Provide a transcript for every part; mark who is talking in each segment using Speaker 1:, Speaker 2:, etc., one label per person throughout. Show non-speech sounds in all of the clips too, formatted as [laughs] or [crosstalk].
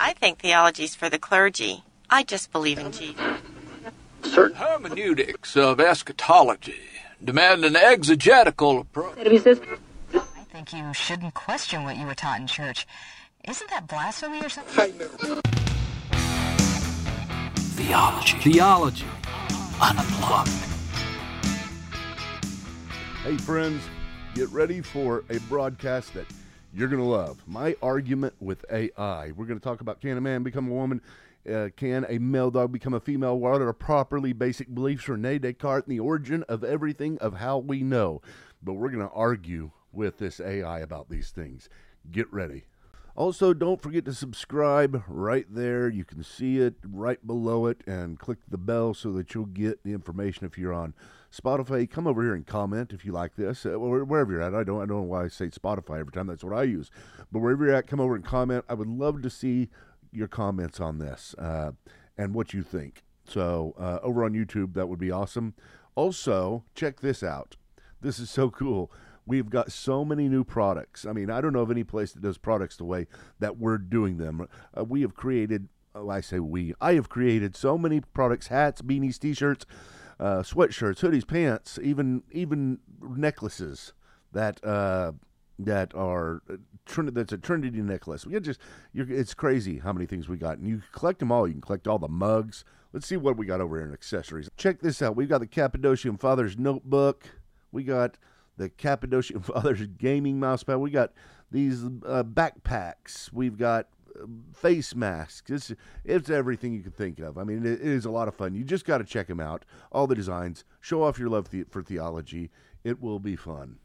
Speaker 1: I think theology's for the clergy. I just believe in Jesus.
Speaker 2: Certain
Speaker 3: hermeneutics of eschatology demand an exegetical approach.
Speaker 4: I think you shouldn't question what you were taught in church. Isn't that blasphemy or something?
Speaker 3: Theology. Theology. Unplugged.
Speaker 5: Hey, friends, get ready for a broadcast that you're going to love. My argument with AI. We're going to talk about can a man become a woman? Uh, can a male dog become a female? What are properly basic beliefs Rene Descartes and the origin of everything of how we know? But we're going to argue with this AI about these things. Get ready. Also, don't forget to subscribe right there. You can see it right below it and click the bell so that you'll get the information if you're on Spotify. Come over here and comment if you like this, uh, or wherever you're at. I don't, I don't know why I say Spotify every time. That's what I use. But wherever you're at, come over and comment. I would love to see your comments on this uh, and what you think. So uh, over on YouTube, that would be awesome. Also, check this out. This is so cool. We've got so many new products. I mean, I don't know of any place that does products the way that we're doing them. Uh, we have created, oh, I say we, I have created so many products hats, beanies, t shirts, uh, sweatshirts, hoodies, pants, even even necklaces that uh, that are uh, that's a Trinity necklace. We just it's crazy how many things we got, and you collect them all. You can collect all the mugs. Let's see what we got over here in accessories. Check this out. We've got the Cappadocian Father's notebook. We got the Cappadocian [laughs] Fathers gaming mouse pad. We got these uh, backpacks. We've got face masks. It's it's everything you can think of. I mean, it, it is a lot of fun. You just got to check them out. All the designs. Show off your love the, for theology. It will be fun.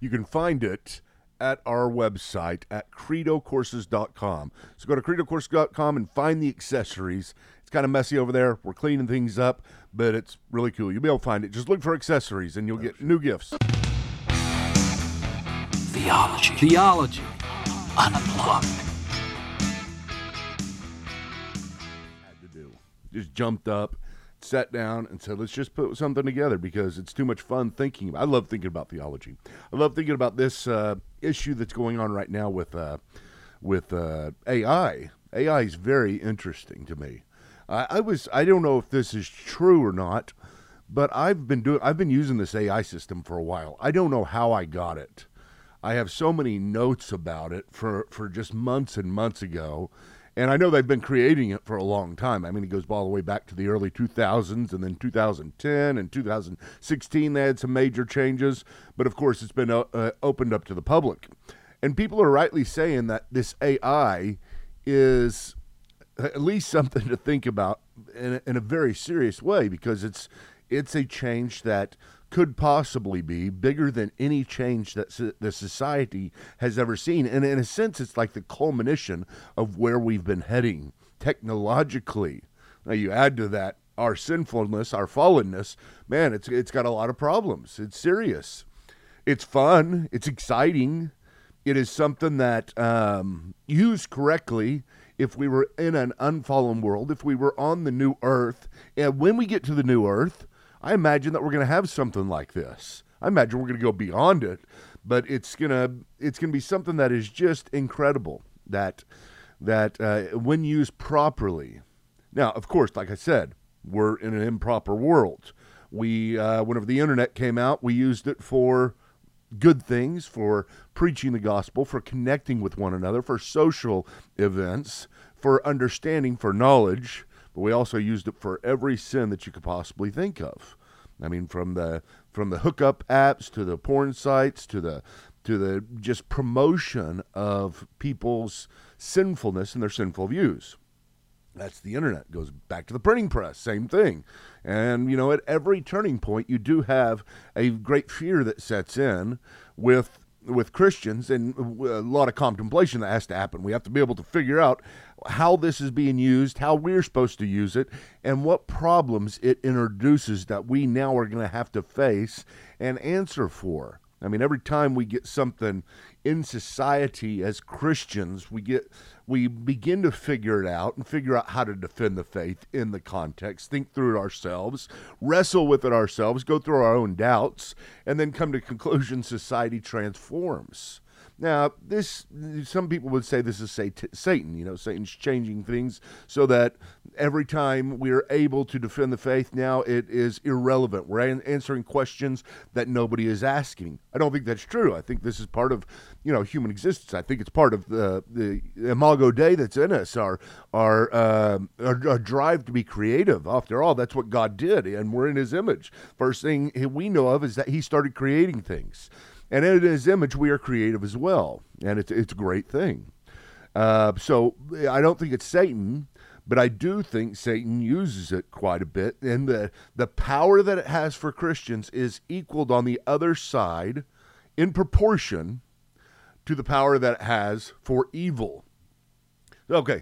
Speaker 5: You can find it at our website at credocourses.com. So go to credocourses.com and find the accessories. It's kind of messy over there. We're cleaning things up, but it's really cool. You'll be able to find it. Just look for accessories and you'll get new gifts.
Speaker 3: Theology. Theology. Unplugged.
Speaker 5: Just jumped up, sat down, and said, let's just put something together because it's too much fun thinking. I love thinking about theology. I love thinking about this uh, issue that's going on right now with, uh, with uh, AI. AI is very interesting to me. I, I was I don't know if this is true or not, but I've been doing I've been using this AI system for a while. I don't know how I got it. I have so many notes about it for, for just months and months ago. And I know they've been creating it for a long time. I mean, it goes all the way back to the early 2000s and then 2010 and 2016. They had some major changes. But of course, it's been uh, uh, opened up to the public. And people are rightly saying that this AI is at least something to think about in a, in a very serious way because it's it's a change that could possibly be bigger than any change that the society has ever seen. And in a sense, it's like the culmination of where we've been heading technologically. Now, you add to that our sinfulness, our fallenness, man, it's, it's got a lot of problems. It's serious. It's fun. It's exciting. It is something that, um, used correctly, if we were in an unfallen world, if we were on the new earth, and when we get to the new earth, I imagine that we're going to have something like this. I imagine we're going to go beyond it, but it's gonna it's gonna be something that is just incredible. That that uh, when used properly. Now, of course, like I said, we're in an improper world. We uh, whenever the internet came out, we used it for good things, for preaching the gospel, for connecting with one another, for social events, for understanding, for knowledge but we also used it for every sin that you could possibly think of. I mean, from the from the hookup apps to the porn sites to the to the just promotion of people's sinfulness and their sinful views. That's the internet. Goes back to the printing press, same thing. And you know, at every turning point, you do have a great fear that sets in with with Christians and uh, a lot of contemplation that has to happen. We have to be able to figure out how this is being used, how we're supposed to use it, and what problems it introduces that we now are going to have to face and answer for. I mean, every time we get something in society as Christians, we get we begin to figure it out and figure out how to defend the faith in the context, think through it ourselves, wrestle with it ourselves, go through our own doubts, and then come to conclusion society transforms. Now, this some people would say this is Satan. You know, Satan's changing things so that every time we're able to defend the faith, now it is irrelevant. We're answering questions that nobody is asking. I don't think that's true. I think this is part of you know human existence. I think it's part of the the imago Dei that's in us, our our, uh, our, our drive to be creative. After all, that's what God did, and we're in His image. First thing we know of is that He started creating things. And in his image, we are creative as well. And it's, it's a great thing. Uh, so I don't think it's Satan, but I do think Satan uses it quite a bit. And the, the power that it has for Christians is equaled on the other side in proportion to the power that it has for evil. Okay,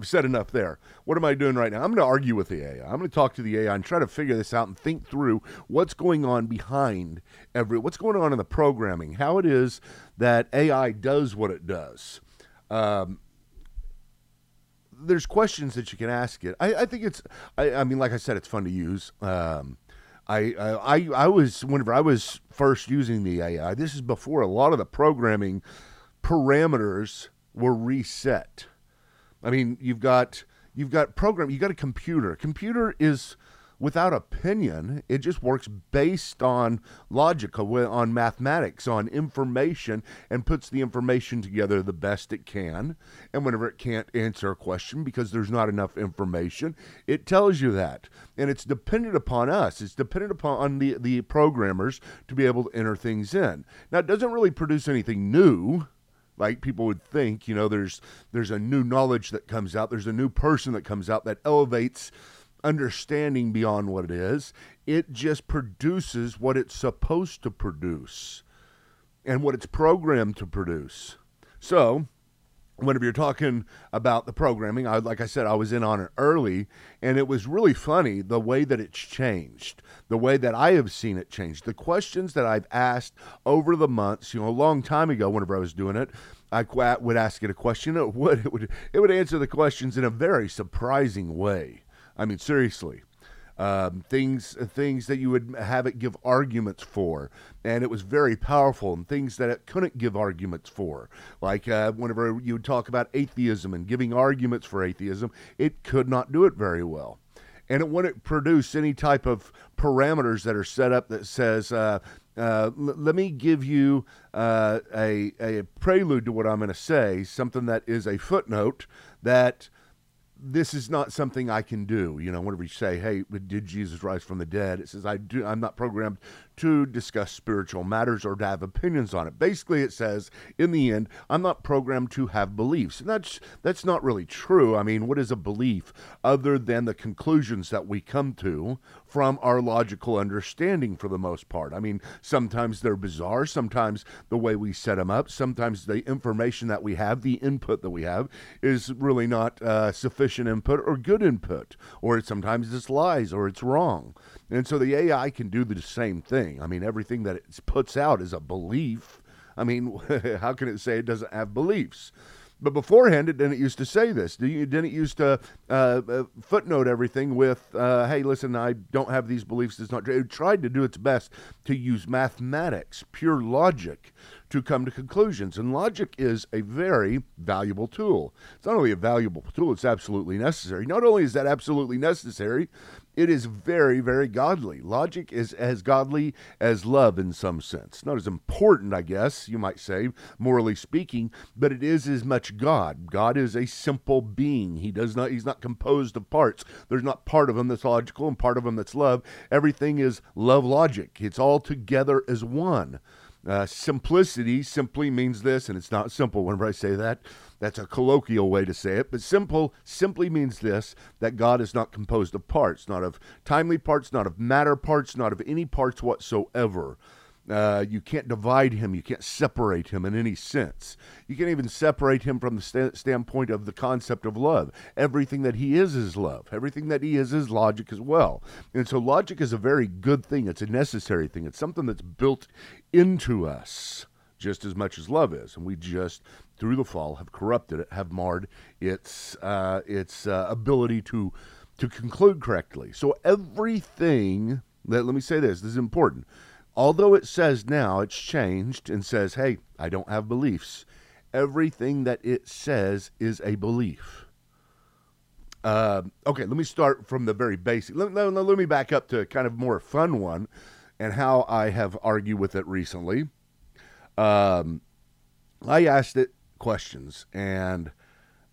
Speaker 5: I've said enough there. What am I doing right now? I'm going to argue with the AI. I'm going to talk to the AI and try to figure this out and think through what's going on behind every what's going on in the programming, how it is that AI does what it does. Um, there's questions that you can ask it. I, I think it's. I, I, mean, like I said, it's fun to use. Um, I, I I was whenever I was first using the AI. This is before a lot of the programming parameters were reset. I mean, you've got you've got program, you got a computer. Computer is without opinion. It just works based on logic, uh, on mathematics, on information, and puts the information together the best it can. And whenever it can't answer a question because there's not enough information, it tells you that. And it's dependent upon us. It's dependent upon the, the programmers to be able to enter things in. Now, it doesn't really produce anything new like people would think you know there's there's a new knowledge that comes out. There's a new person that comes out that elevates understanding beyond what it is. It just produces what it's supposed to produce and what it's programmed to produce. So whenever you're talking about the programming, I, like I said, I was in on it early, and it was really funny the way that it's changed, the way that I have seen it change. The questions that I've asked over the months, you know, a long time ago, whenever I was doing it, I would ask it a question. It would, it would, it would answer the questions in a very surprising way. I mean, seriously um, things things that you would have it give arguments for, and it was very powerful. And things that it couldn't give arguments for, like uh, whenever you would talk about atheism and giving arguments for atheism, it could not do it very well and it wouldn't produce any type of parameters that are set up that says, uh, uh, l- let me give you uh, a, a prelude to what I'm going to say, something that is a footnote that this is not something I can do. You know, whenever you say, "Hey, did Jesus rise from the dead?" It says, "I do. I'm not programmed to discuss spiritual matters or to have opinions on it." Basically, it says, in the end, I'm not programmed to have beliefs, and that's that's not really true. I mean, what is a belief other than the conclusions that we come to from our logical understanding? For the most part, I mean, sometimes they're bizarre. Sometimes the way we set them up. Sometimes the information that we have, the input that we have, is really not uh, sufficient sufficient input or good input, or sometimes it's lies or it's wrong. And so the AI can do the same thing. I mean, everything that it puts out is a belief. I mean, [laughs] how can it say it doesn't have beliefs? But beforehand, it didn't used to say this. It didn't used to uh, uh, footnote everything with, uh, "Hey, listen, I don't have these beliefs. It's not. It tried to do its best to use mathematics, pure logic, to come to conclusions. And logic is a very valuable tool. It's not only a valuable tool; it's absolutely necessary. Not only is that absolutely necessary, it is very, very godly. Logic is as godly as love in some sense. Not as important, I guess, you might say, morally speaking, but it is as much God. God is a simple being. He does not he's not composed of parts. There's not part of him that's logical and part of him that's love. Everything is love logic. It's all together as one. Uh, simplicity simply means this, and it's not simple whenever I say that. That's a colloquial way to say it, but simple simply means this that God is not composed of parts, not of timely parts, not of matter parts, not of any parts whatsoever. Uh, you can't divide him. You can't separate him in any sense. You can't even separate him from the st- standpoint of the concept of love. Everything that he is is love. Everything that he is is logic as well. And so logic is a very good thing. It's a necessary thing. It's something that's built into us just as much as love is. And we just through the fall have corrupted it, have marred its uh, its uh, ability to to conclude correctly. So everything that let me say this, this is important. Although it says now it's changed and says, hey, I don't have beliefs. Everything that it says is a belief. Uh, okay, let me start from the very basic. Let, let, let me back up to a kind of more fun one and how I have argued with it recently. Um, I asked it questions and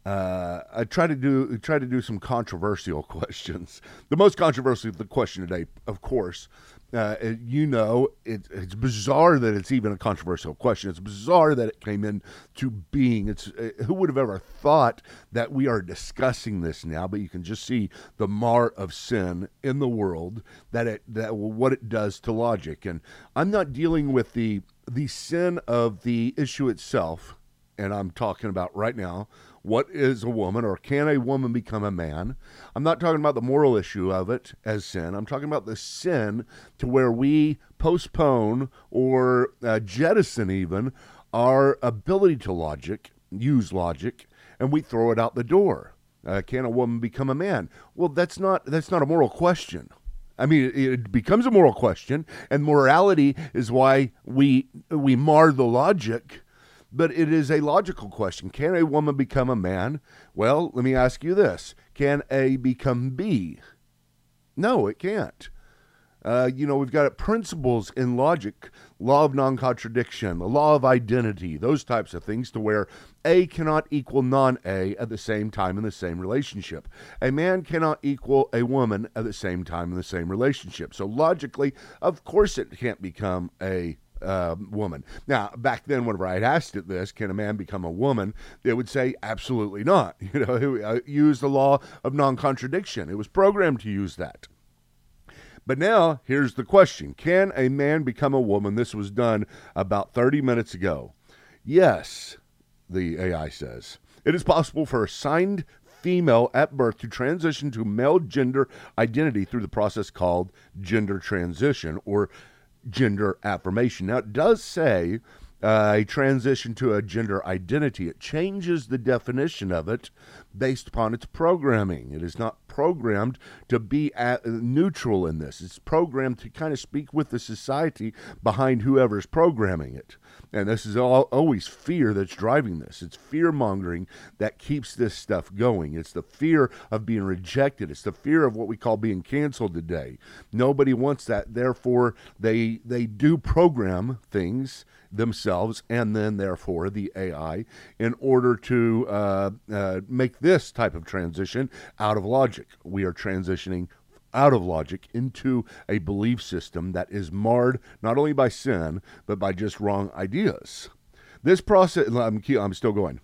Speaker 5: uh, I try to do try to do some controversial [laughs] questions. The most controversial the question today, of course, uh, you know, it, it's bizarre that it's even a controversial question. It's bizarre that it came into being. It's uh, who would have ever thought that we are discussing this now? But you can just see the mar of sin in the world that it that what it does to logic. And I'm not dealing with the the sin of the issue itself, and I'm talking about right now what is a woman or can a woman become a man? I'm not talking about the moral issue of it as sin. I'm talking about the sin to where we postpone or uh, jettison even our ability to logic, use logic, and we throw it out the door. Uh, can a woman become a man? Well, that's not that's not a moral question. I mean, it becomes a moral question, and morality is why we we mar the logic but it is a logical question. Can a woman become a man? Well, let me ask you this Can A become B? No, it can't. Uh, you know, we've got principles in logic, law of non contradiction, the law of identity, those types of things, to where A cannot equal non A at the same time in the same relationship. A man cannot equal a woman at the same time in the same relationship. So, logically, of course, it can't become a uh, woman. Now, back then, whenever I had asked it this, can a man become a woman? They would say, absolutely not. [laughs] You know, uh, use the law of non contradiction. It was programmed to use that. But now, here's the question Can a man become a woman? This was done about 30 minutes ago. Yes, the AI says. It is possible for a signed female at birth to transition to male gender identity through the process called gender transition or gender affirmation. Now, it does say uh, a transition to a gender identity. It changes the definition of it based upon its programming. It is not programmed to be neutral in this. It's programmed to kind of speak with the society behind whoever's programming it. And this is all, always fear that's driving this. It's fear mongering that keeps this stuff going. It's the fear of being rejected. It's the fear of what we call being canceled today. Nobody wants that. Therefore, they they do program things themselves and then therefore the AI in order to uh, uh, make this type of transition out of logic. We are transitioning out of logic into a belief system that is marred not only by sin, but by just wrong ideas. This process, I'm, I'm still going.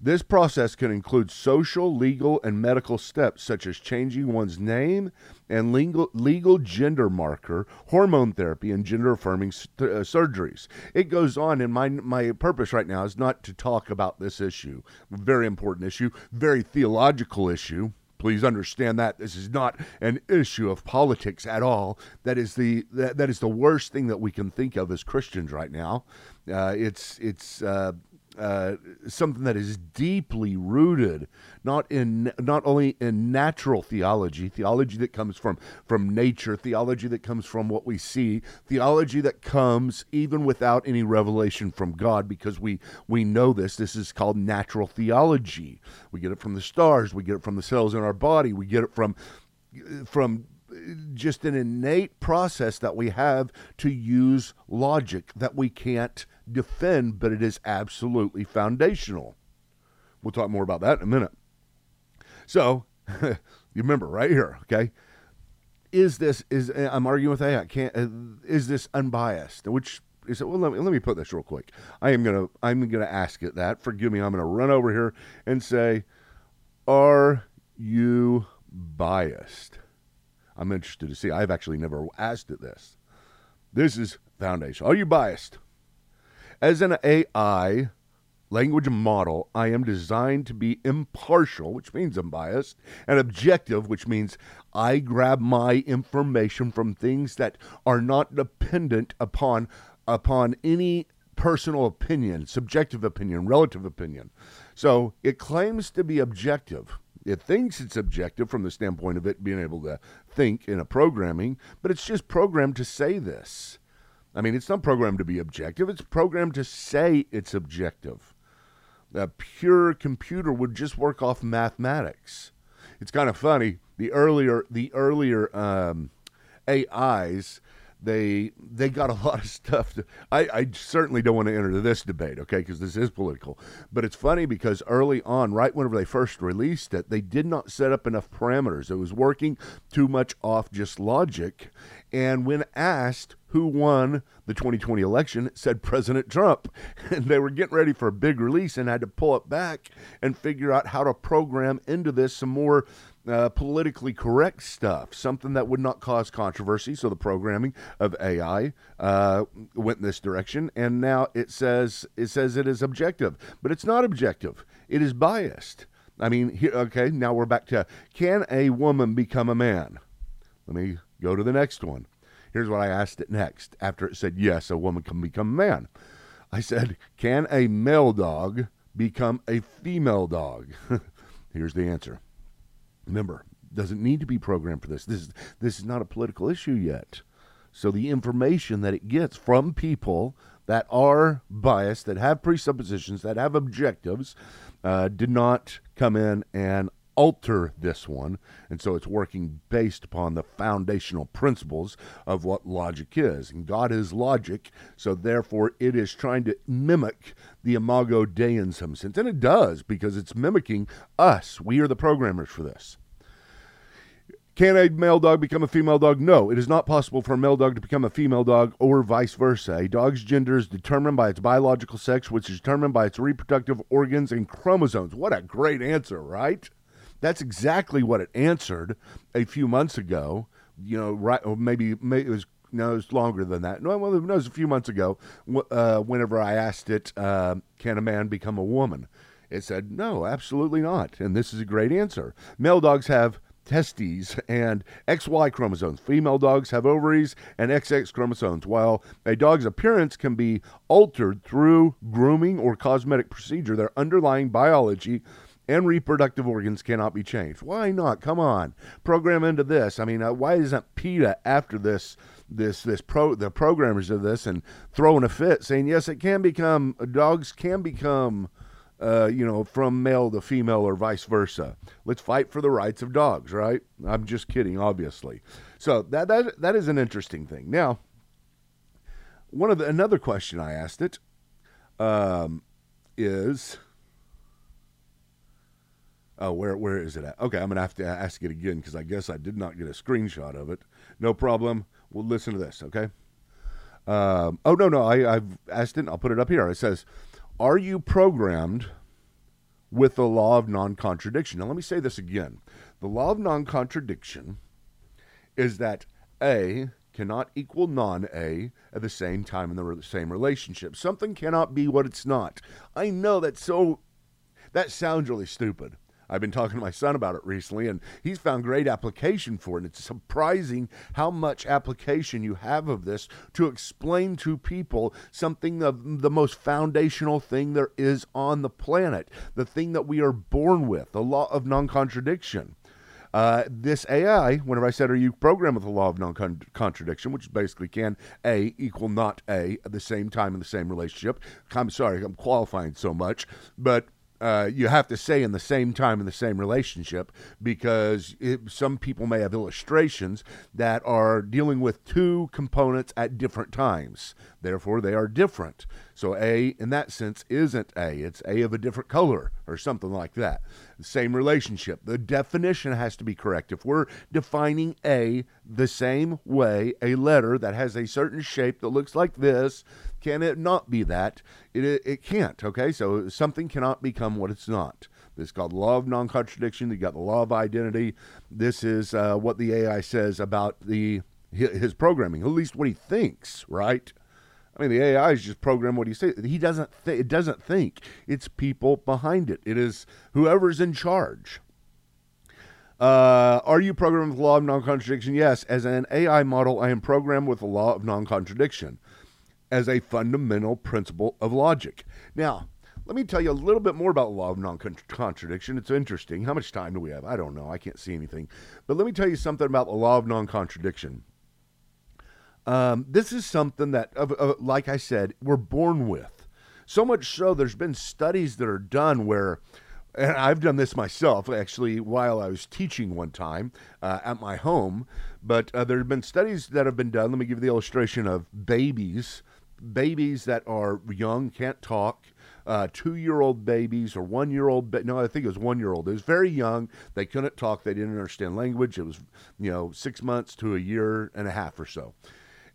Speaker 5: This process can include social, legal, and medical steps such as changing one's name and legal, legal gender marker, hormone therapy, and gender affirming uh, surgeries. It goes on, and my, my purpose right now is not to talk about this issue. Very important issue, very theological issue. Please understand that this is not an issue of politics at all. That is the that, that is the worst thing that we can think of as Christians right now. Uh, it's it's uh, uh, something that is deeply rooted not in not only in natural theology theology that comes from from nature theology that comes from what we see theology that comes even without any revelation from God because we we know this. This is called natural theology. We get it from the stars. We get it from the cells in our body. We get it from from just an innate process that we have to use logic that we can't defend, but it is absolutely foundational. We'll talk more about that in a minute. So, [laughs] you remember right here, okay? Is this is I'm arguing with AI? Can't uh, is this unbiased? Which is well, let me, let me put this real quick. I am gonna I'm gonna ask it that. Forgive me. I'm gonna run over here and say, are you biased? I'm interested to see. I've actually never asked it this. This is foundation. Are you biased? As an AI language model, I am designed to be impartial, which means unbiased, and objective, which means I grab my information from things that are not dependent upon upon any personal opinion, subjective opinion, relative opinion. So it claims to be objective. It thinks it's objective from the standpoint of it being able to think in a programming, but it's just programmed to say this. I mean, it's not programmed to be objective, it's programmed to say it's objective. A pure computer would just work off mathematics. It's kind of funny. The earlier the earlier um, AIs they they got a [laughs] lot of stuff to, I, I certainly don't want to enter this debate okay because this is political. But it's funny because early on right whenever they first released it they did not set up enough parameters. It was working too much off just logic. And when asked who won the 2020 election, said President Trump. [laughs] And they were getting ready for a big release and had to pull it back and figure out how to program into this some more uh, politically correct stuff, something that would not cause controversy. So the programming of AI uh, went in this direction, and now it says it says it is objective, but it's not objective. It is biased. I mean, here, okay, now we're back to can a woman become a man? Let me go to the next one. Here's what I asked it next after it said yes, a woman can become a man. I said, can a male dog become a female dog? [laughs] Here's the answer. Remember, doesn't need to be programmed for this. This is, this is not a political issue yet. So the information that it gets from people that are biased, that have presuppositions, that have objectives, uh, did not come in and alter this one. And so it's working based upon the foundational principles of what logic is. And God is logic, so therefore it is trying to mimic the Imago Dei in some sense. And it does because it's mimicking us. We are the programmers for this. Can a male dog become a female dog? No, it is not possible for a male dog to become a female dog or vice versa. A dog's gender is determined by its biological sex, which is determined by its reproductive organs and chromosomes. What a great answer, right? That's exactly what it answered a few months ago. You know, right? Or maybe, maybe it was no, it was longer than that. No, well, it was a few months ago. Uh, whenever I asked it, uh, "Can a man become a woman?" It said, "No, absolutely not." And this is a great answer. Male dogs have testes and XY chromosomes. Female dogs have ovaries and XX chromosomes. While a dog's appearance can be altered through grooming or cosmetic procedure, their underlying biology and reproductive organs cannot be changed. Why not? Come on, program into this. I mean, uh, why isn't PETA after this? This this pro the programmers of this and throwing a fit, saying yes, it can become dogs can become. Uh, you know, from male to female or vice versa. Let's fight for the rights of dogs, right? I'm just kidding, obviously. So that that that is an interesting thing. Now, one of the another question I asked it um, is Oh, where where is it at? Okay, I'm gonna have to ask it again because I guess I did not get a screenshot of it. No problem. We'll listen to this. Okay. Um, oh no no I, I've asked it. I'll put it up here. It says, "Are you programmed with the law of non-contradiction?" Now let me say this again. The law of non-contradiction is that A cannot equal non-A at the same time in the same relationship. Something cannot be what it's not. I know that's so. That sounds really stupid I've been talking to my son about it recently, and he's found great application for it. And it's surprising how much application you have of this to explain to people something of the most foundational thing there is on the planet, the thing that we are born with, the law of non contradiction. Uh, this AI, whenever I said, Are you programmed with the law of non contradiction, which basically can A equal not A at the same time in the same relationship? I'm sorry, I'm qualifying so much, but uh, you have to say in the same time in the same relationship because it, some people may have illustrations that are dealing with two components at different times. Therefore, they are different. So, A in that sense isn't A, it's A of a different color or something like that. Same relationship. The definition has to be correct. If we're defining A the same way, a letter that has a certain shape that looks like this, can it not be that? It, it can't, okay? So something cannot become what it's not. This is called law of non contradiction. You got the law of identity. This is uh, what the AI says about the his programming, at least what he thinks, right? I mean, the AI is just programmed what he says. He doesn't. Th- it doesn't think. It's people behind it. It is whoever's in charge. Uh, are you programmed with the law of non-contradiction? Yes. As an AI model, I am programmed with the law of non-contradiction as a fundamental principle of logic. Now, let me tell you a little bit more about the law of non contradiction. It's interesting. How much time do we have? I don't know. I can't see anything. But let me tell you something about the law of non contradiction. Um, this is something that, of, of, like I said, we're born with. So much so, there's been studies that are done where, and I've done this myself actually while I was teaching one time uh, at my home, but uh, there have been studies that have been done. Let me give you the illustration of babies, babies that are young, can't talk, uh, two year old babies or one year old. Ba- no, I think it was one year old. It was very young. They couldn't talk. They didn't understand language. It was, you know, six months to a year and a half or so.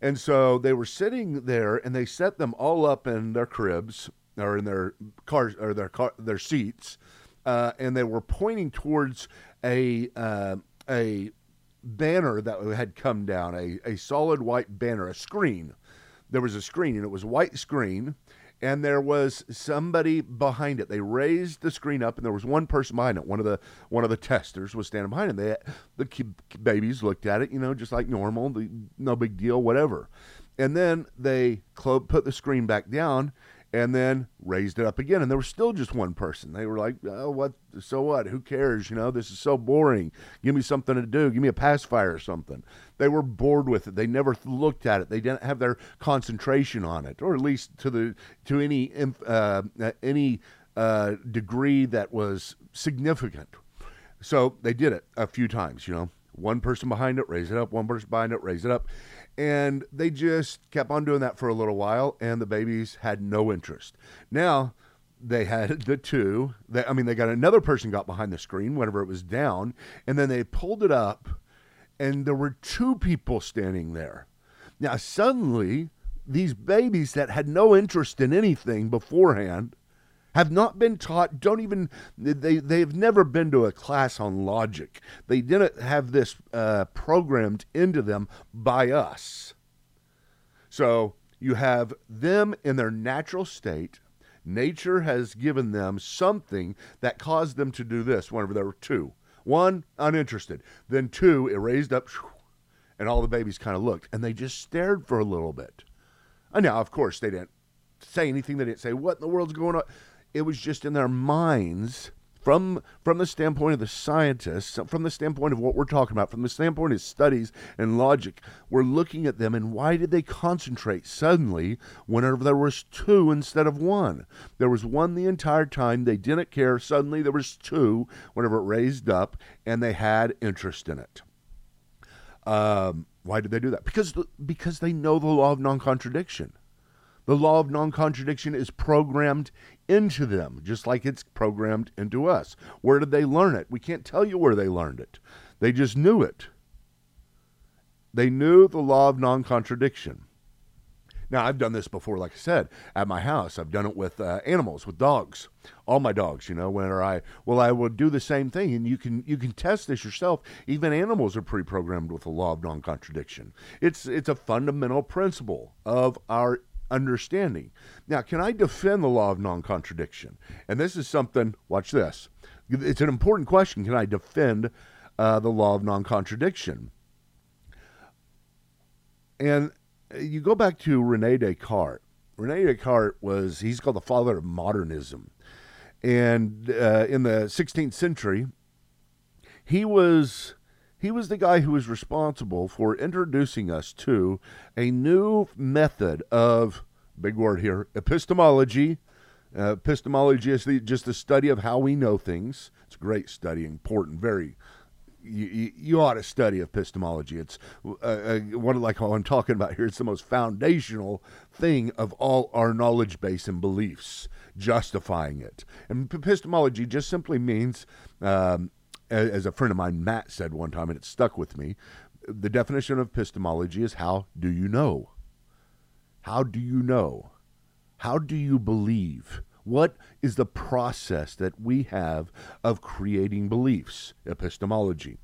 Speaker 5: And so they were sitting there and they set them all up in their cribs or in their cars or their car, their seats. Uh, and they were pointing towards a uh, a banner that had come down, a, a solid white banner, a screen. There was a screen, and it was white screen, and there was somebody behind it. They raised the screen up, and there was one person behind it. One of the one of the testers was standing behind it. They the babies looked at it, you know, just like normal, the, no big deal, whatever. And then they put the screen back down, and then raised it up again. And there was still just one person. They were like oh what? So what? Who cares? You know this is so boring. Give me something to do. Give me a pacifier or something. They were bored with it. They never looked at it. They didn't have their concentration on it or at least to the to any uh, any uh, degree that was significant. So they did it a few times you know one person behind it raise it up one person behind it raise it up and they just kept on doing that for a little while, and the babies had no interest. Now, they had [laughs] the two. They, I mean, they got another person got behind the screen whenever it was down, and then they pulled it up, and there were two people standing there. Now, suddenly, these babies that had no interest in anything beforehand have not been taught, don't even, they, they've never been to a class on logic. They didn't have this uh, programmed into them by us. So you have them in their natural state. Nature has given them something that caused them to do this whenever there were two. One, uninterested. Then two, it raised up, and all the babies kind of looked, and they just stared for a little bit. And now, of course, they didn't say anything. They didn't say, What in the world's going on? It was just in their minds from from the standpoint of the scientists, from the standpoint of what we're talking about, from the standpoint of studies and logic, we're looking at them and why did they concentrate suddenly whenever there was two instead of one? There was one the entire time, they didn't care. Suddenly there was two whenever it raised up, and they had interest in it. Um, why did they do that? Because because they know the law of non-contradiction. The law of non contradiction is programmed into them, just like it's programmed into us. Where did they learn it? We can't tell you where they learned it. They just knew it. They knew the law of non contradiction. Now, I've done this before, like I said, at my house. I've done it with uh, animals, with dogs, all my dogs. You know, whenever I well, I will do the same thing, and you can you can test this yourself. Even animals are pre-programmed with the law of non-contradiction. It's it's a fundamental principle of our understanding. Now, can I defend the law of non contradiction? And this is something, watch this. It's an important question. Can I defend uh, the law of non contradiction? And you go back to Rene Descartes. Rene Descartes was, he's called the father of modernism. And uh, in the 16th century, he was he was the guy who was responsible for introducing us to a new method of, big word here, epistemology. Uh, epistemology is the, just the study of how we know things. It's a great study, important, very. You, you, ought to study epistemology. It's uh, uh, what like what I'm talking about here. It's the most foundational thing of all our knowledge base and beliefs, justifying it. And epistemology just simply means um, as a friend of mine, Matt, said one time, and it stuck with me. The definition of epistemology is how do you know? How do you know? How do you believe? What is the process that we have of creating beliefs? Epistemology.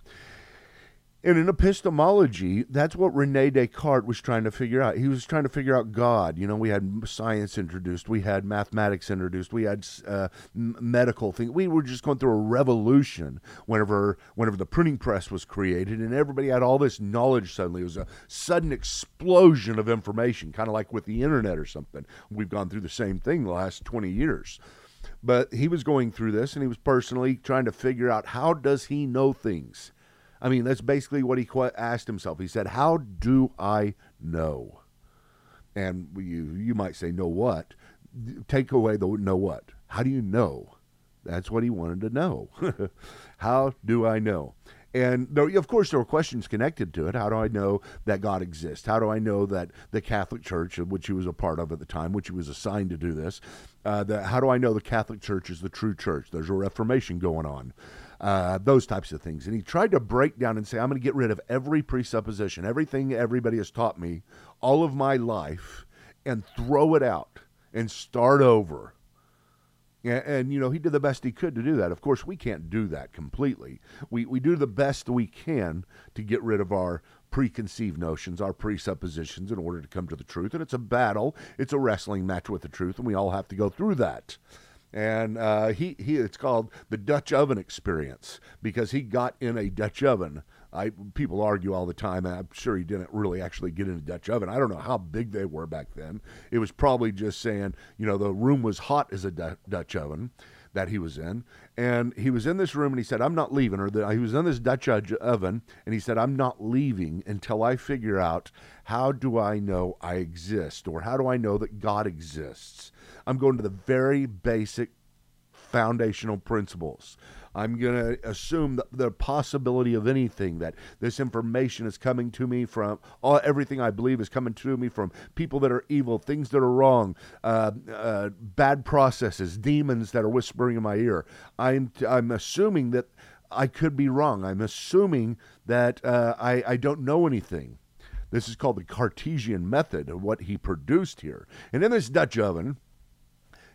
Speaker 5: And in epistemology, that's what Rene Descartes was trying to figure out. He was trying to figure out God. You know, we had science introduced, we had mathematics introduced, we had uh, medical things. We were just going through a revolution whenever whenever the printing press was created, and everybody had all this knowledge. Suddenly, it was a sudden explosion of information, kind of like with the internet or something. We've gone through the same thing the last twenty years. But he was going through this, and he was personally trying to figure out how does he know things I mean, that's basically what he asked himself. He said, How do I know. And you you might say, know what? Take away the know what. How do you know? That's what he wanted to know. [laughs] How do I know? And there, of course, there were questions connected to it. How do I know that God exists? How do I know that the Catholic Church, which he was a part of at the time, which he was assigned to do this, uh, the, how do I know the Catholic Church is the true church? There's a Reformation going on. Uh, those types of things. And he tried to break down and say, I'm going to get rid of every presupposition, everything everybody has taught me all of my life, and throw it out and start over and, and, you know, he did the best he could to do that. Of course, we can't do that completely. We, we do the best we can to get rid of our preconceived notions, our presuppositions in order to come to the truth. And it's a battle, it's a wrestling match with the truth, and we all have to go through that. And uh, he, he, it's called the Dutch oven experience because he got in a Dutch oven I people argue all the time. I'm sure he didn't really actually get in a Dutch oven. I don't know how big they were back then. It was probably just saying, you know, the room was hot as a D- Dutch oven that he was in, and he was in this room and he said, "I'm not leaving." Or he was in this Dutch oven and he said, "I'm not leaving until I figure out how do I know I exist, or how do I know that God exists." I'm going to the very basic foundational principles. I'm going to assume the possibility of anything that this information is coming to me from all everything I believe is coming to me from people that are evil, things that are wrong, uh, uh, bad processes, demons that are whispering in my ear. I'm I'm assuming that I could be wrong. I'm assuming that uh, I I don't know anything. This is called the Cartesian method of what he produced here. And in this Dutch oven,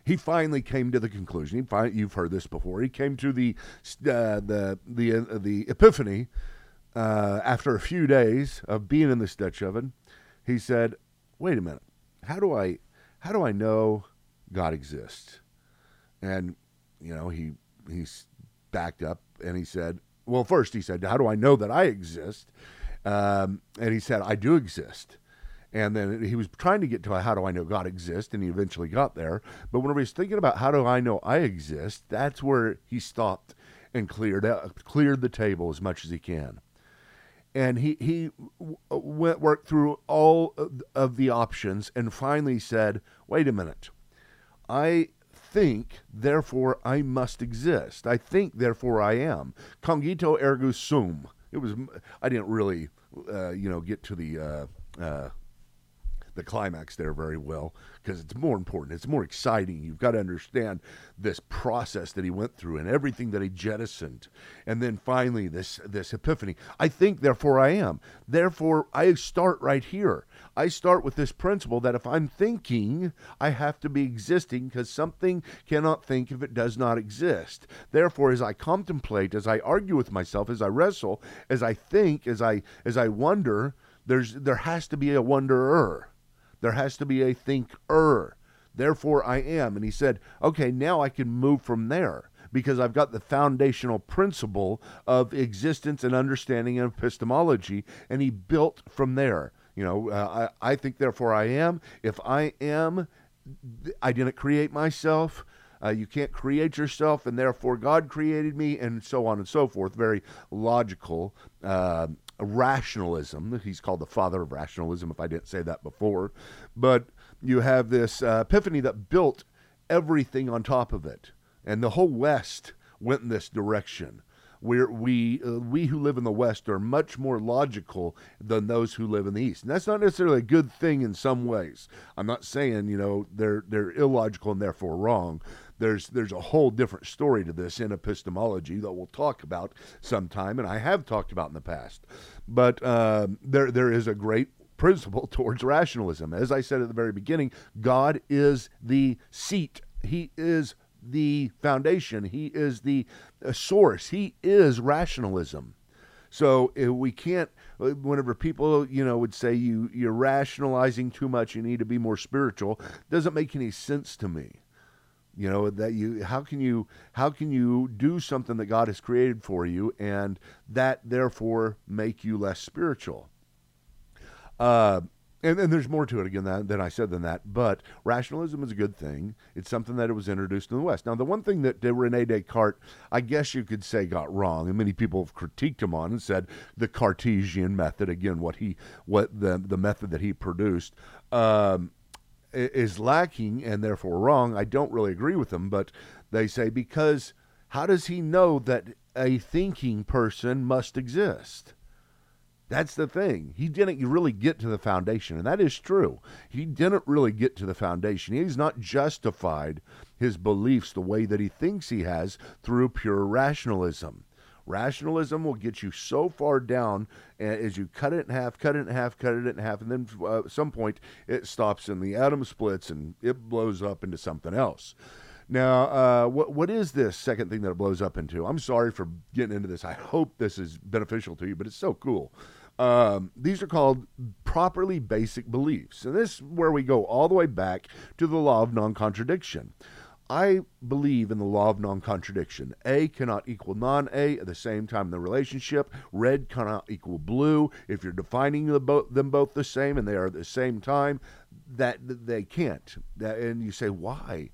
Speaker 5: he finally came to the conclusion. He you've heard this before. He came to the uh, the the uh, the epiphany uh, after a few days of being in this Dutch oven. He said, "Wait a minute. How do I how do I know God exists?" And you know, he he's backed up and he said, "Well, first he said, how do I know that I exist?" Um, and he said, "I do exist." And then he was trying to get to how do I know God exists, and he eventually got there. But whenever he's thinking about how do I know I exist, that's where he stopped and cleared out, cleared the table as much as he can. And he he went worked through all of the options and finally said, "Wait a minute, I think, therefore I must exist. I think, therefore I am. Cogito ergo sum. It was I didn't really, uh, you know, get to the uh, uh, the climax there very well because it's more important. It's more exciting. You've got to understand this process that he went through and everything that he jettisoned, and then finally this this epiphany. I think, therefore, I am. Therefore, I start right here. I start with this principle that if I'm thinking, I have to be existing because something cannot think if it does not exist. Therefore, as I contemplate, as I argue with myself, as I wrestle, as I think, as I as I wonder, there's there has to be a wonderer. There has to be a thinker. Therefore, I am. And he said, okay, now I can move from there because I've got the foundational principle of existence and understanding and epistemology. And he built from there. You know, uh, I, I think, therefore, I am. If I am, I didn't create myself. Uh, you can't create yourself, and therefore God created me, and so on and so forth. Very logical uh, rationalism. He's called the father of rationalism, if I didn't say that before. But you have this uh, epiphany that built everything on top of it. And the whole West went in this direction. Where we uh, we who live in the West are much more logical than those who live in the East, and that's not necessarily a good thing in some ways. I'm not saying you know they're they're illogical and therefore wrong, there's there's a whole different story to this in epistemology that we'll talk about sometime, and I have talked about in the past. But uh, there there is a great principle [laughs] towards rationalism. As I said at the very beginning, God is the seat. He is the foundation. He is the uh, source. He is rationalism. So uh, we can't. Uh, whenever people, you know, would say you you're rationalizing too much, you need to be more spiritual. Doesn't make any sense to me you know that you how can you how can you do something that god has created for you and that therefore make you less spiritual uh, and, and there's more to it again than, than I said than that. But rationalism is a good thing. It's something that it was introduced in the West. Now, the one thing that Rene Descartes, I guess you could say, got wrong, and many people have critiqued him on and said the Cartesian method, again, what he, what the the method that he produced, um, is lacking and therefore wrong. I don't really agree with them, but they say because how does he know that a thinking person must exist? That's the thing. He didn't really get to the foundation, and that is true. He didn't really get to the foundation. He's not justified his beliefs the way that he thinks he has through pure rationalism. Rationalism will get you so far down as you cut it in half, cut it in half, cut it in half, and then uh, at some point it stops and the atom splits and it blows up into something else. Now, uh, what what is this second thing that it blows up into? I'm sorry for getting into this. I hope this is beneficial to you, but it's so cool. Um, these are called properly basic beliefs, and this is where we go all the way back to the law of non-contradiction. I believe in the law of non contradiction. A cannot equal non A at the same time in the relationship. Red cannot equal blue. If you're defining the bo- them both the same and they are at the same time, that they can't. That, and you say, why?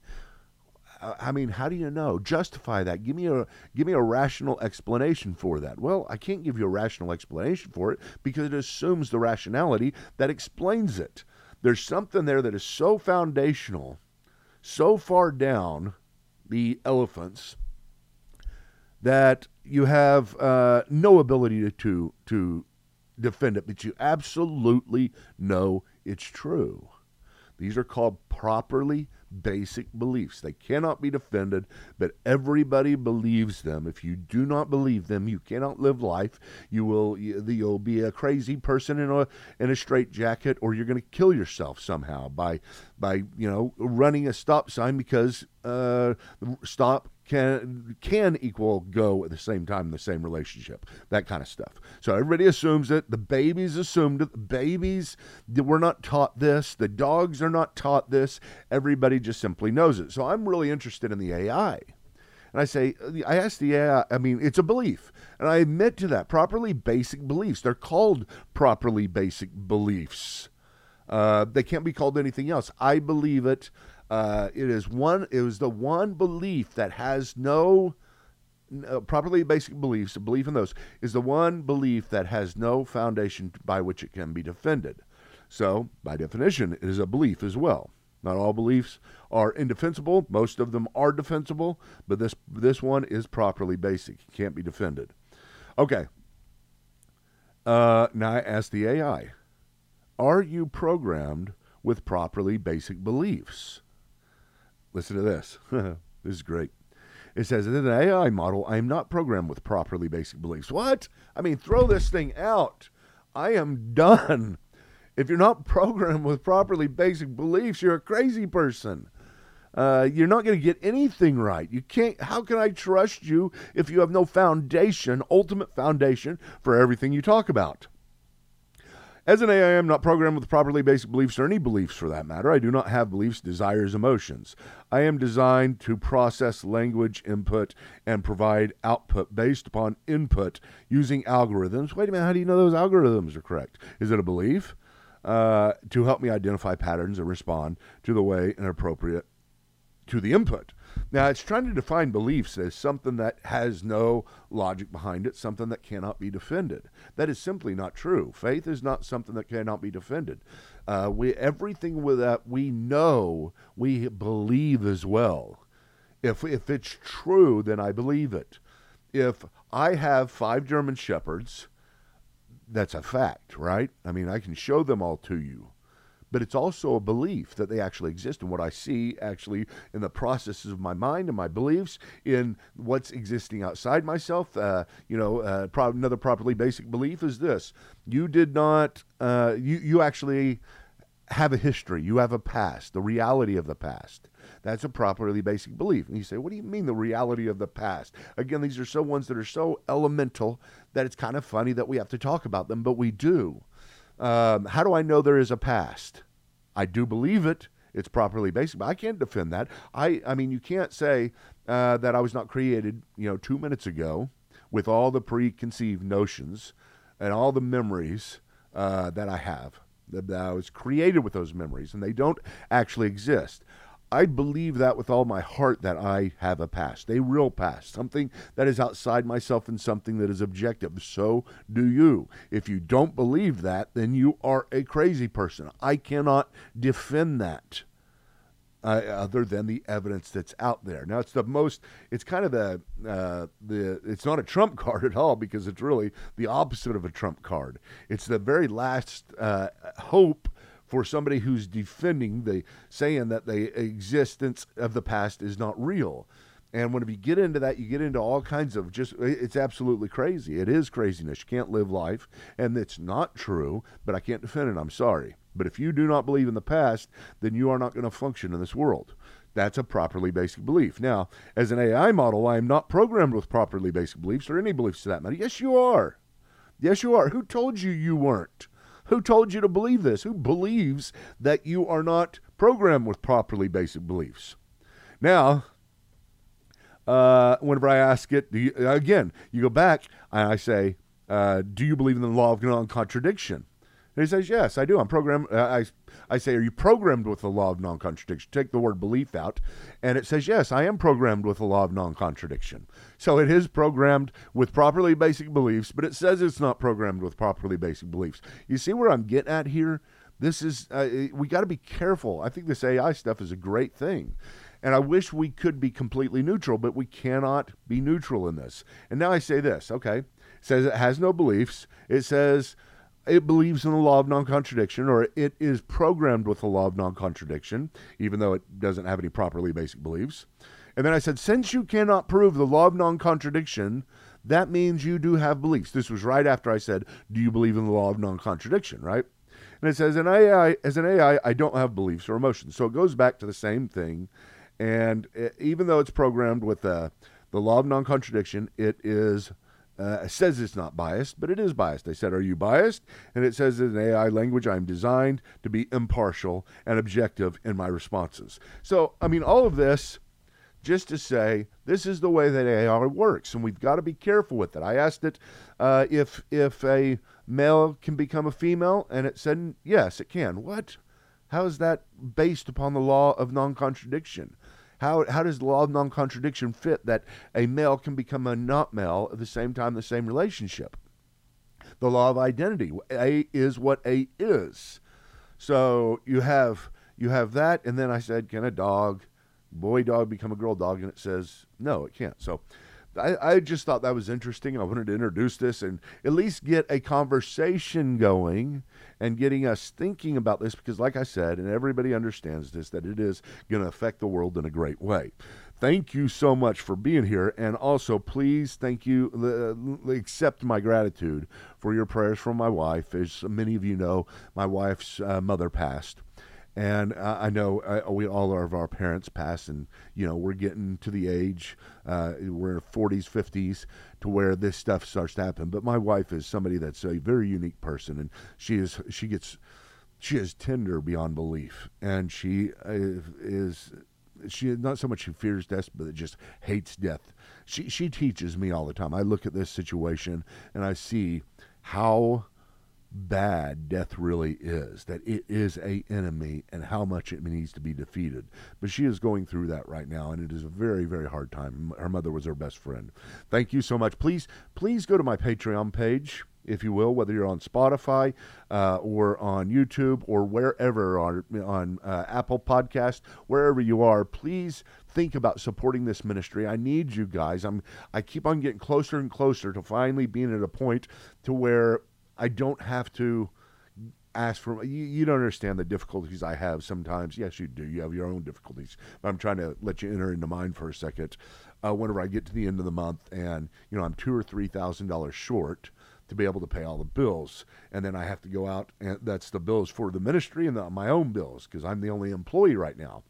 Speaker 5: I mean, how do you know? Justify that. Give me a give me a rational explanation for that. Well, I can't give you a rational explanation for it because it assumes the rationality that explains it. There's something there that is so foundational, so far down the elephants that you have uh, no ability to, to to defend it, but you absolutely know it's true. These are called properly basic beliefs. They cannot be defended, but everybody believes them. If you do not believe them, you cannot live life. You will you'll be a crazy person in a in a straitjacket, or you're going to kill yourself somehow by by you know running a stop sign because uh, stop can can equal go at the same time in the same relationship. That kind of stuff. So everybody assumes it. The babies assumed it. The babies we're not taught this. The dogs are not taught this. Everybody just simply knows it. So I'm really interested in the AI. And I say, I ask the AI, I mean, it's a belief. And I admit to that. Properly basic beliefs. They're called properly basic beliefs. Uh, they can't be called anything else. I believe it. Uh, it is one. It was the one belief that has no uh, properly basic beliefs. Belief in those is the one belief that has no foundation by which it can be defended. So, by definition, it is a belief as well. Not all beliefs are indefensible. Most of them are defensible, but this this one is properly basic. It can't be defended. Okay. Uh, now I ask the AI: Are you programmed with properly basic beliefs? Listen to this. [laughs] this is great. It says, in an AI model, I am not programmed with properly basic beliefs. What? I mean, throw this thing out. I am done. If you're not [laughs] programmed with properly basic beliefs, you're a crazy person. Uh, you're not going to get anything right. You can't. How can I trust you if you have no foundation, ultimate foundation for everything you talk about? As an AI, I am not programmed with properly basic beliefs or any beliefs for that matter. I do not have beliefs, desires, emotions. I am designed to process language input and provide output based upon input using algorithms. Wait a minute, how do you know those algorithms are correct? Is it a belief? Uh, to help me identify patterns and respond to the way and appropriate to the input. Now, it's trying to define beliefs as something that has no logic behind it, something that cannot be defended. That is simply not true. Faith is not something that cannot be defended. Uh, we everything that we know, we believe as well. If if it's true, then I believe it. If I have five German shepherds, that's a fact, right? I mean, I can show them all to you but it's also a belief that they actually exist and what I see actually in the processes of my mind and my beliefs in what's existing outside myself. Uh, you know, uh, pro- another properly basic belief is this: you did not, uh, you you actually have a history, you have a past, the reality of the past. That's a properly basic belief. And you say, what do you mean the reality of the past? Again, these are so ones that are so elemental that it's kind of funny that we have to talk about them, but we do. Um, how do I know there is a past? I do believe it. It's properly basic, but I can't defend that. I, I mean, you can't say uh, that I was not created, you know, two minutes ago with all the preconceived notions and all the memories uh, that I have. that, that I was created with those memories and they don't actually exist. I believe that with all my heart that I have a past, a real past, something that is outside myself and something that is objective. So do you. If you don't believe that, then you are a crazy person. I cannot defend that. Uh, other than the evidence that's out there. Now it's the most. It's kind of the uh, the. It's not a trump card [laughs] at all because it's really the opposite of a trump card. It's the very last uh, hope for somebody who's defending the saying that the existence of the past is not real. And when you get into that, you get into all kinds of just, it's absolutely crazy. It is craziness. You can't live life. And it's not true, but I can't defend it. I'm sorry. But if you do not believe in the past, then you are not going to function in this world. That's a properly basic belief. Now, as an AI model, I am not programmed with properly basic beliefs or any beliefs to that matter. Yes, you are. Yes, you are. Who told you you weren't? Who told you to believe this? Who believes that you are not programmed with properly basic beliefs? Now, uh, whenever I ask it, you, again, you go back and I say, uh, Do you believe in the law of non contradiction? And he says, Yes, I do. I'm programmed. Uh, I, I say, Are you programmed with the law of non contradiction? Take the word belief out. And it says, Yes, I am programmed with the law of non contradiction. So it is programmed with properly basic beliefs, but it says it's not programmed with properly basic beliefs. You see where I'm getting at here? This is, uh, we got to be careful. I think this AI stuff is a great thing. And I wish we could be completely neutral, but we cannot be neutral in this. And now I say this, okay? It says it has no beliefs. It says it believes in the law of non contradiction, or it is programmed with the law of non contradiction, even though it doesn't have any properly basic beliefs. And then I said, since you cannot prove the law of non contradiction, that means you do have beliefs. This was right after I said, Do you believe in the law of non contradiction, right? And it says, an AI, as an AI, I don't have beliefs or emotions. So it goes back to the same thing. And it, even though it's programmed with uh, the law of non contradiction, it is uh, says it's not biased, but it is biased. They said, Are you biased? And it says in AI language, I'm designed to be impartial and objective in my responses. So, I mean, all of this just to say this is the way that AI works, and we've got to be careful with it. I asked it uh, if if a male can become a female, and it said yes, it can. What? How is that based upon the law of non-contradiction? How, how does the law of non contradiction fit that a male can become a not male at the same time, the same relationship? The law of identity. A is what A is. So you have you have that, and then I said, can a dog, boy dog, become a girl dog? And it says no, it can't. So I, I just thought that was interesting. I wanted to introduce this and at least get a conversation going and getting us thinking about this because, like I said, and everybody understands this, that it is going to affect the world in a great way. Thank you so much for being here. And also, please thank you, uh, accept my gratitude for your prayers from my wife. As many of you know, my wife's uh, mother passed. And uh, I know uh, we all are of our parents pass, and you know we're getting to the age uh, we're in 40s, 50s to where this stuff starts to happen. But my wife is somebody that's a very unique person, and she is she gets she is tender beyond belief, and she uh, is she not so much she fears death, but just hates death. She she teaches me all the time. I look at this situation and I see how bad death really is that it is a enemy and how much it needs to be defeated. But she is going through that right now and it is a very very hard time. Her mother was her best friend. Thank you so much. Please please go to my patreon page if you will whether you're on spotify uh, or on youtube or wherever on, on uh, apple podcast wherever you are. Please think about supporting this ministry. I need you guys. I'm i keep on getting closer and closer to finally being at a point to where I don't have to ask for you, you don't understand the difficulties I have sometimes. Yes, you do. You have your own difficulties. But I'm trying to let you enter into mine for a second. Uh, whenever I get to the end of the month and you know I'm two or three thousand dollars short to be able to pay all the bills, and then I have to go out and that's the bills for the ministry and the, my own bills because I'm the only employee right now.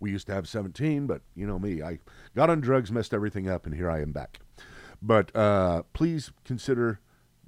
Speaker 5: We used to have 17, but you know me, I got on drugs, messed everything up, and here I am back. But uh, please consider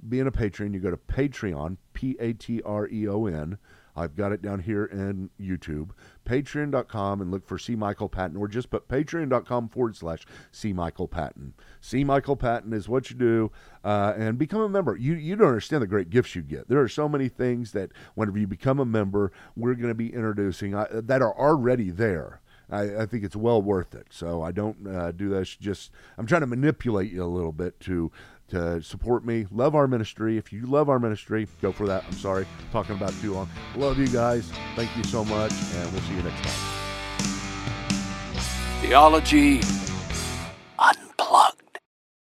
Speaker 5: being a patron, you go to Patreon, P A T R E O N. I've got it down here in YouTube. Patreon.com and look for C. Michael Patton, or just put patreon.com forward slash C. Michael Patton. C. Michael Patton is what you do, uh, and become a member. You you don't understand the great gifts you get. There are so many things that whenever you become a member, we're going to be introducing uh, that are already there. I, I, think it's well worth it. So I don't uh, do this. Just I'm trying to manipulate you a little bit to to support me. Love our ministry. If you love our ministry, go for that. I'm sorry, I'm talking about too long. Love you guys. Thank you so much, and we'll see you next time.
Speaker 3: Theology